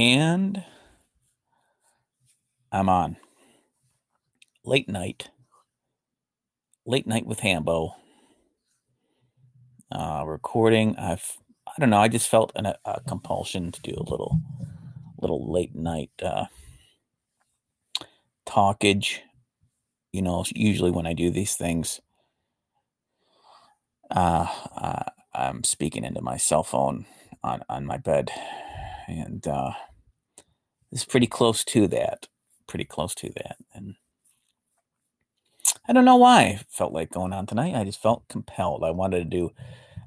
And I'm on. Late night. Late night with Hambo. Uh, recording. I've I don't know. I just felt an, a compulsion to do a little little late night uh, talkage. You know, usually when I do these things, uh, uh, I'm speaking into my cell phone on on my bed, and it's pretty close to that. Pretty close to that, and I don't know why I felt like going on tonight. I just felt compelled. I wanted to do.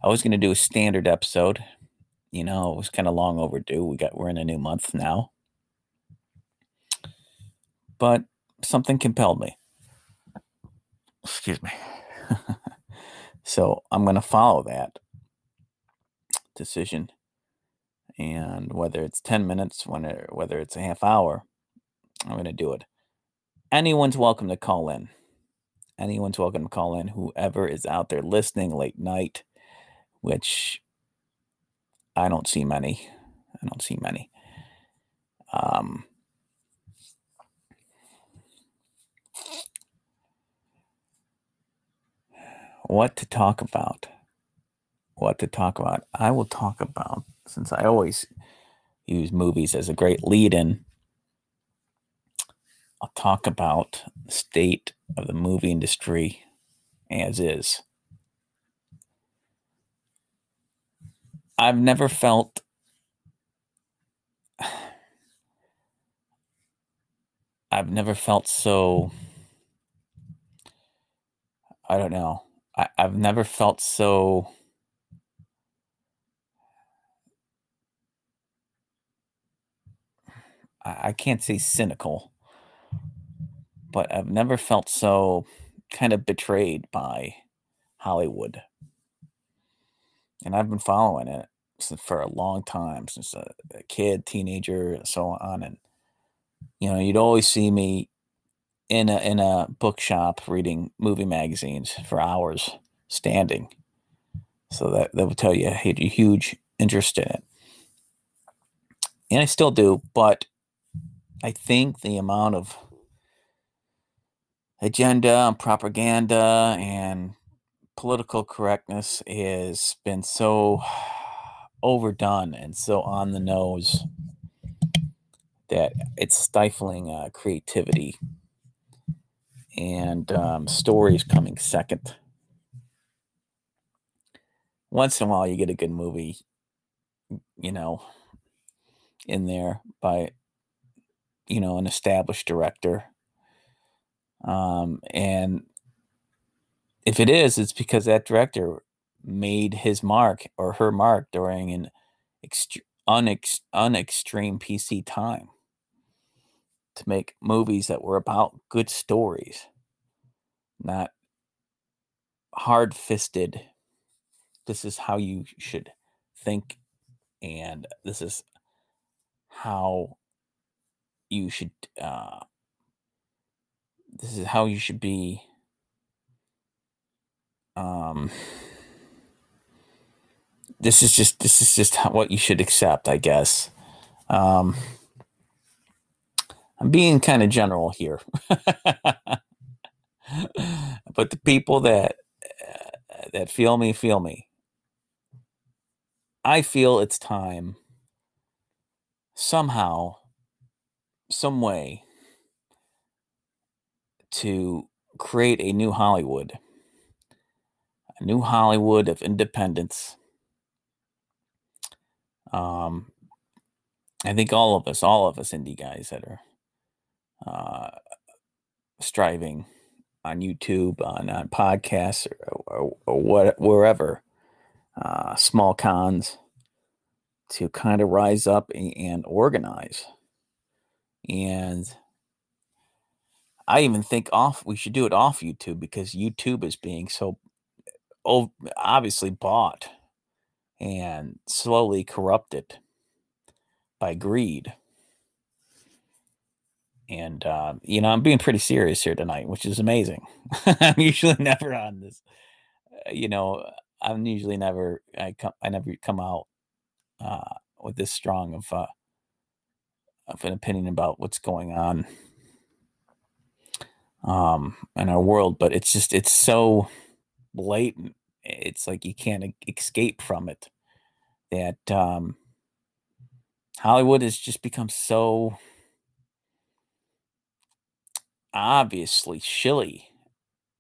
I was going to do a standard episode. You know, it was kind of long overdue. We got we're in a new month now, but something compelled me. Excuse me. so I'm going to follow that decision and whether it's 10 minutes when it, whether it's a half hour i'm going to do it. Anyone's welcome to call in. Anyone's welcome to call in whoever is out there listening late night which i don't see many. I don't see many. Um what to talk about. What to talk about. I will talk about, since I always use movies as a great lead in, I'll talk about the state of the movie industry as is. I've never felt I've never felt so I don't know. I, have never felt so I can't say cynical, but I've never felt so kind of betrayed by Hollywood. And I've been following it for a long time, since a, a kid, teenager, and so on. And you know, you'd always see me in a in a bookshop reading movie magazines for hours, standing. So that that would tell you I had a huge interest in it, and I still do. But I think the amount of agenda and propaganda and political correctness has been so overdone and so on the nose that it's stifling uh, creativity and um, stories coming second. Once in a while, you get a good movie, you know, in there by you know, an established director. Um, and if it is, it's because that director made his mark or her mark during an ext- unex- unextreme PC time to make movies that were about good stories, not hard fisted. This is how you should think, and this is how you should uh, this is how you should be um this is just this is just what you should accept i guess. Um i'm being kind of general here. But the people that uh, that feel me feel me. I feel it's time somehow some way to create a new Hollywood, a new Hollywood of independence. Um, I think all of us, all of us indie guys that are uh, striving on YouTube, on, on podcasts, or, or, or what, wherever, uh, small cons, to kind of rise up and, and organize and I even think off we should do it off YouTube because YouTube is being so obviously bought and slowly corrupted by greed. And uh, you know, I'm being pretty serious here tonight, which is amazing. I'm usually never on this. Uh, you know, I'm usually never. I come. I never come out uh, with this strong of uh, of an opinion about what's going on um, in our world, but it's just it's so blatant. It's like you can't escape from it. That um, Hollywood has just become so obviously shilly,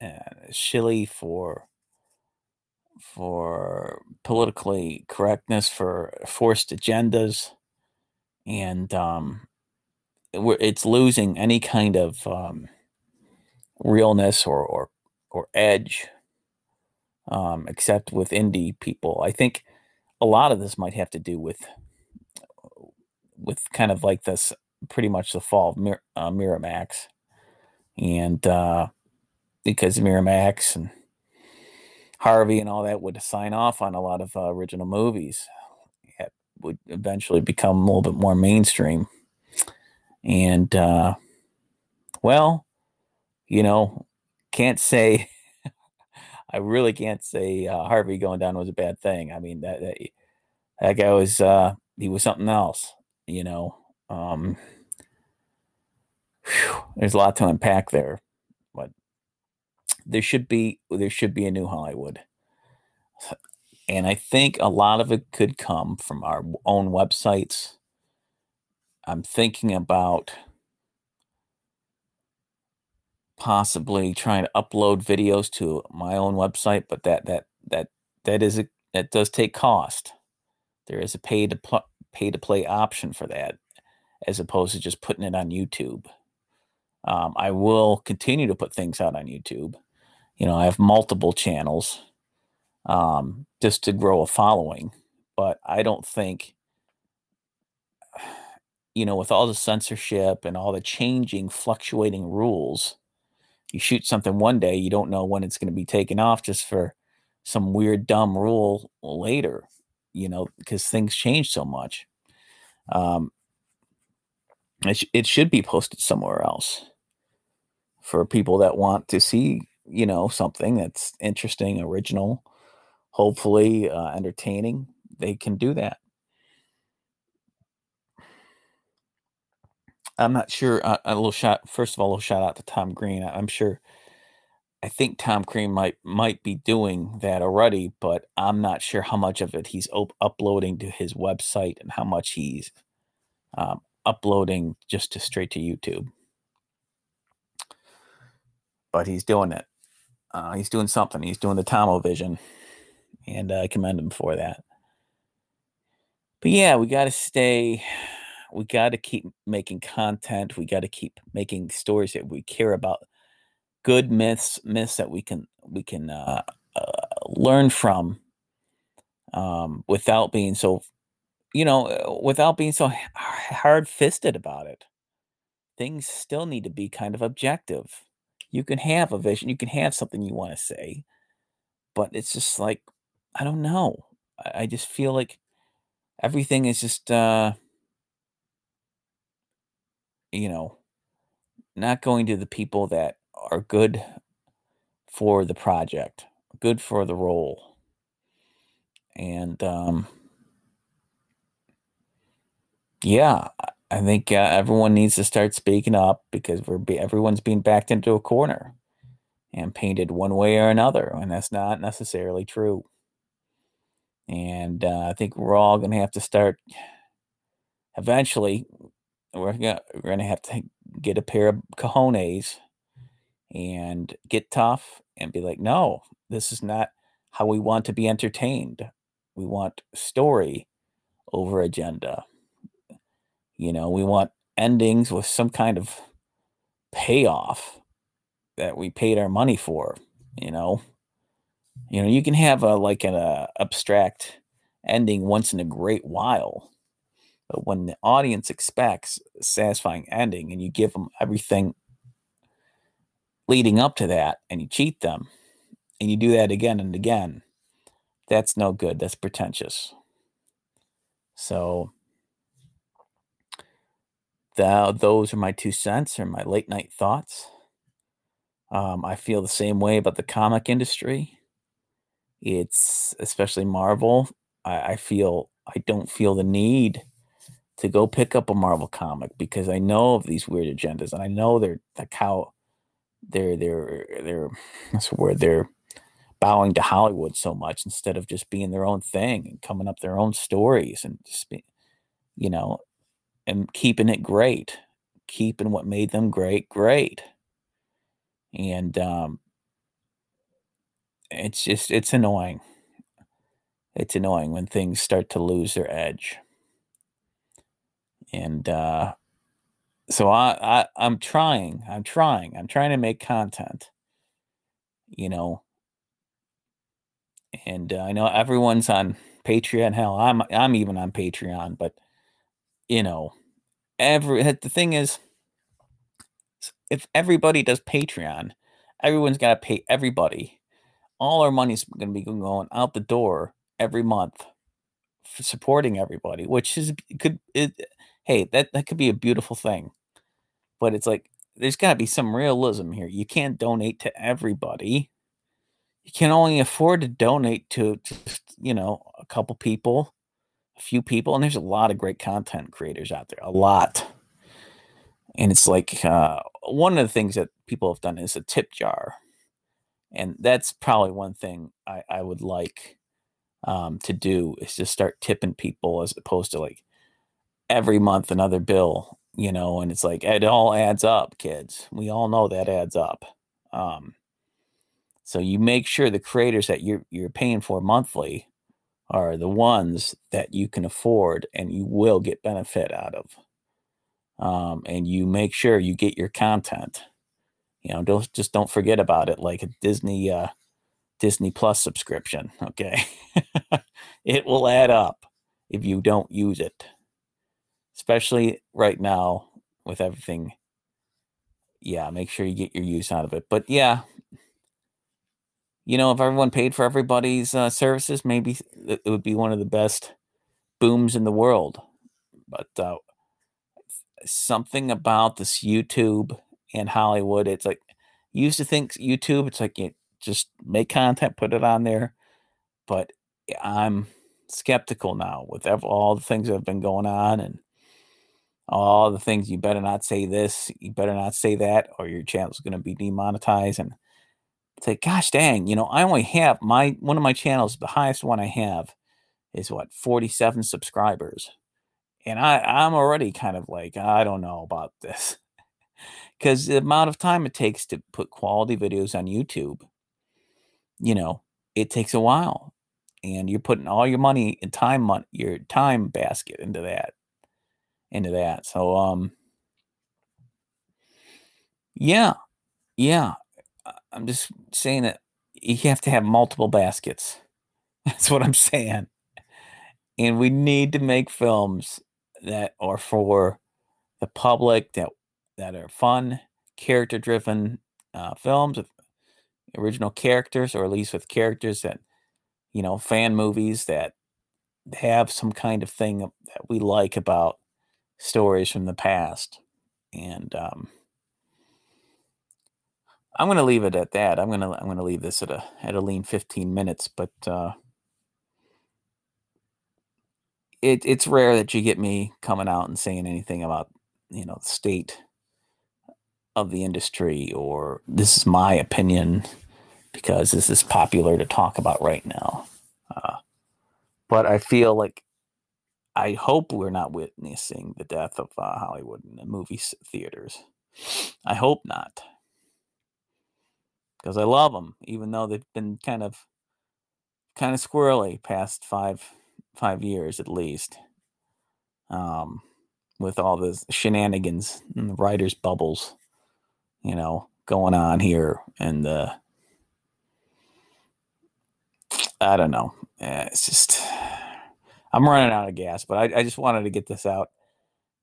uh, shilly for for politically correctness, for forced agendas, and um, it's losing any kind of um, realness or or or edge, um, except with indie people. I think a lot of this might have to do with with kind of like this, pretty much the fall of Mir- uh, Miramax, and uh, because Miramax and Harvey and all that would sign off on a lot of uh, original movies, would eventually become a little bit more mainstream, and uh, well, you know, can't say. I really can't say uh, Harvey going down was a bad thing. I mean that that, that guy was uh, he was something else. You know, um, whew, there's a lot to unpack there, but there should be there should be a new Hollywood, and I think a lot of it could come from our own websites. I'm thinking about possibly trying to upload videos to my own website, but that that that that is a that does take cost. There is a pay to pl- pay to play option for that, as opposed to just putting it on YouTube. Um, I will continue to put things out on YouTube. You know, I have multiple channels um, just to grow a following, but I don't think, you know, with all the censorship and all the changing, fluctuating rules, you shoot something one day, you don't know when it's going to be taken off just for some weird dumb rule later, you know, because things change so much. Um, it, sh- it should be posted somewhere else for people that want to see, you know, something that's interesting, original, hopefully uh, entertaining. They can do that. I'm not sure. Uh, a little shot. First of all, a little shout out to Tom Green. I'm sure. I think Tom Green might might be doing that already, but I'm not sure how much of it he's op- uploading to his website and how much he's um, uploading just to straight to YouTube. But he's doing it. Uh, he's doing something. He's doing the Tomo Vision, and I commend him for that. But yeah, we got to stay we got to keep making content. We got to keep making stories that we care about. Good myths, myths that we can we can uh, uh, learn from, um, without being so, you know, uh, without being so hard fisted about it. Things still need to be kind of objective. You can have a vision. You can have something you want to say, but it's just like I don't know. I, just feel like everything is just. Uh, you know, not going to the people that are good for the project, good for the role. And um, yeah, I think uh, everyone needs to start speaking up because we're be- everyone's being backed into a corner and painted one way or another, and that's not necessarily true. And uh, I think we're all going to have to start eventually. We're gonna, we're going to have to get a pair of cojones and get tough and be like, no, this is not how we want to be entertained. We want story over agenda. You know, we want endings with some kind of payoff that we paid our money for, you know. You know, you can have a like an uh, abstract ending once in a great while. But when the audience expects a satisfying ending and you give them everything leading up to that and you cheat them and you do that again and again, that's no good. That's pretentious. So that, those are my two cents or my late night thoughts. Um, I feel the same way about the comic industry. It's especially Marvel. I, I feel I don't feel the need to go pick up a Marvel comic because I know of these weird agendas and I know they're like how they're they're they're that's where they're bowing to Hollywood so much instead of just being their own thing and coming up their own stories and just be, you know, and keeping it great, keeping what made them great great. And um it's just it's annoying. It's annoying when things start to lose their edge. And uh so I, I I'm trying. I'm trying. I'm trying to make content. You know, and uh, I know everyone's on Patreon. Hell, I'm I'm even on Patreon, but you know, every the thing is, if everybody does Patreon, everyone's got to pay everybody. All our money's going to be going out the door every month for supporting everybody, which is could it, hey that that could be a beautiful thing, but it's like there's got to be some realism here. You can't donate to everybody. You can only afford to donate to just you know a couple people a few people and there's a lot of great content creators out there a lot. And it's like uh, one of the things that people have done is a tip jar and that's probably one thing i, I would like um, to do is just start tipping people as opposed to like every month another bill you know and it's like it all adds up kids we all know that adds up um, so you make sure the creators that you're you're paying for monthly are the ones that you can afford and you will get benefit out of. Um, and you make sure you get your content. You know, don't just don't forget about it like a Disney uh, Disney Plus subscription. Okay, it will add up if you don't use it, especially right now with everything. Yeah, make sure you get your use out of it. But yeah, you know, if everyone paid for everybody's uh, services, maybe it would be one of the best booms in the world. But uh, something about this YouTube and Hollywood, it's like used to think YouTube, it's like you just make content, put it on there. But I'm skeptical now with all the things that have been going on and all the things you better not say this, you better not say that, or your channel's going to be demonetized. And say, gosh dang, you know, I only have my one of my channels, the highest one I have is what 47 subscribers. And I, I'm already kind of like, I don't know about this. Because the amount of time it takes to put quality videos on YouTube, you know, it takes a while. And you're putting all your money and time your time basket into that. Into that. So um yeah. Yeah. I'm just saying that you have to have multiple baskets. That's what I'm saying. And we need to make films that are for the public that that are fun, character driven uh, films with original characters, or at least with characters that you know, fan movies that have some kind of thing that we like about stories from the past. And um, I'm going to leave it at that. I'm going to I'm going to leave this at a at a lean 15 minutes, but uh, it it's rare that you get me coming out and saying anything about you know state of the industry or this is my opinion because this is popular to talk about right now. Uh, but I feel like I hope we're not witnessing the death of uh, Hollywood in the movie theaters. I hope not because I love them, even though they've been kind of kind of squirrely past five five years at least. Um, with all the shenanigans and the writers' bubbles, you know, going on here, and the I don't know. It's just I'm running out of gas, but I, I just wanted to get this out,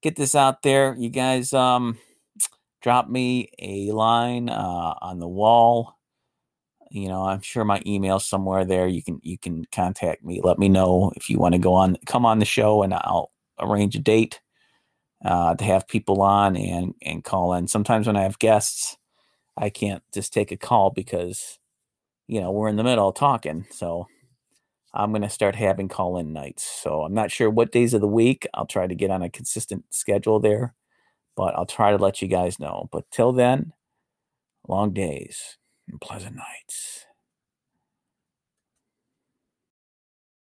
get this out there. You guys, um, drop me a line uh, on the wall. You know, I'm sure my email somewhere there. You can you can contact me. Let me know if you want to go on, come on the show, and I'll arrange a date uh, to have people on and and call in. Sometimes when I have guests, I can't just take a call because you know we're in the middle talking. So I'm gonna start having call-in nights, so I'm not sure what days of the week. I'll try to get on a consistent schedule there, but I'll try to let you guys know. But till then, long days and pleasant nights.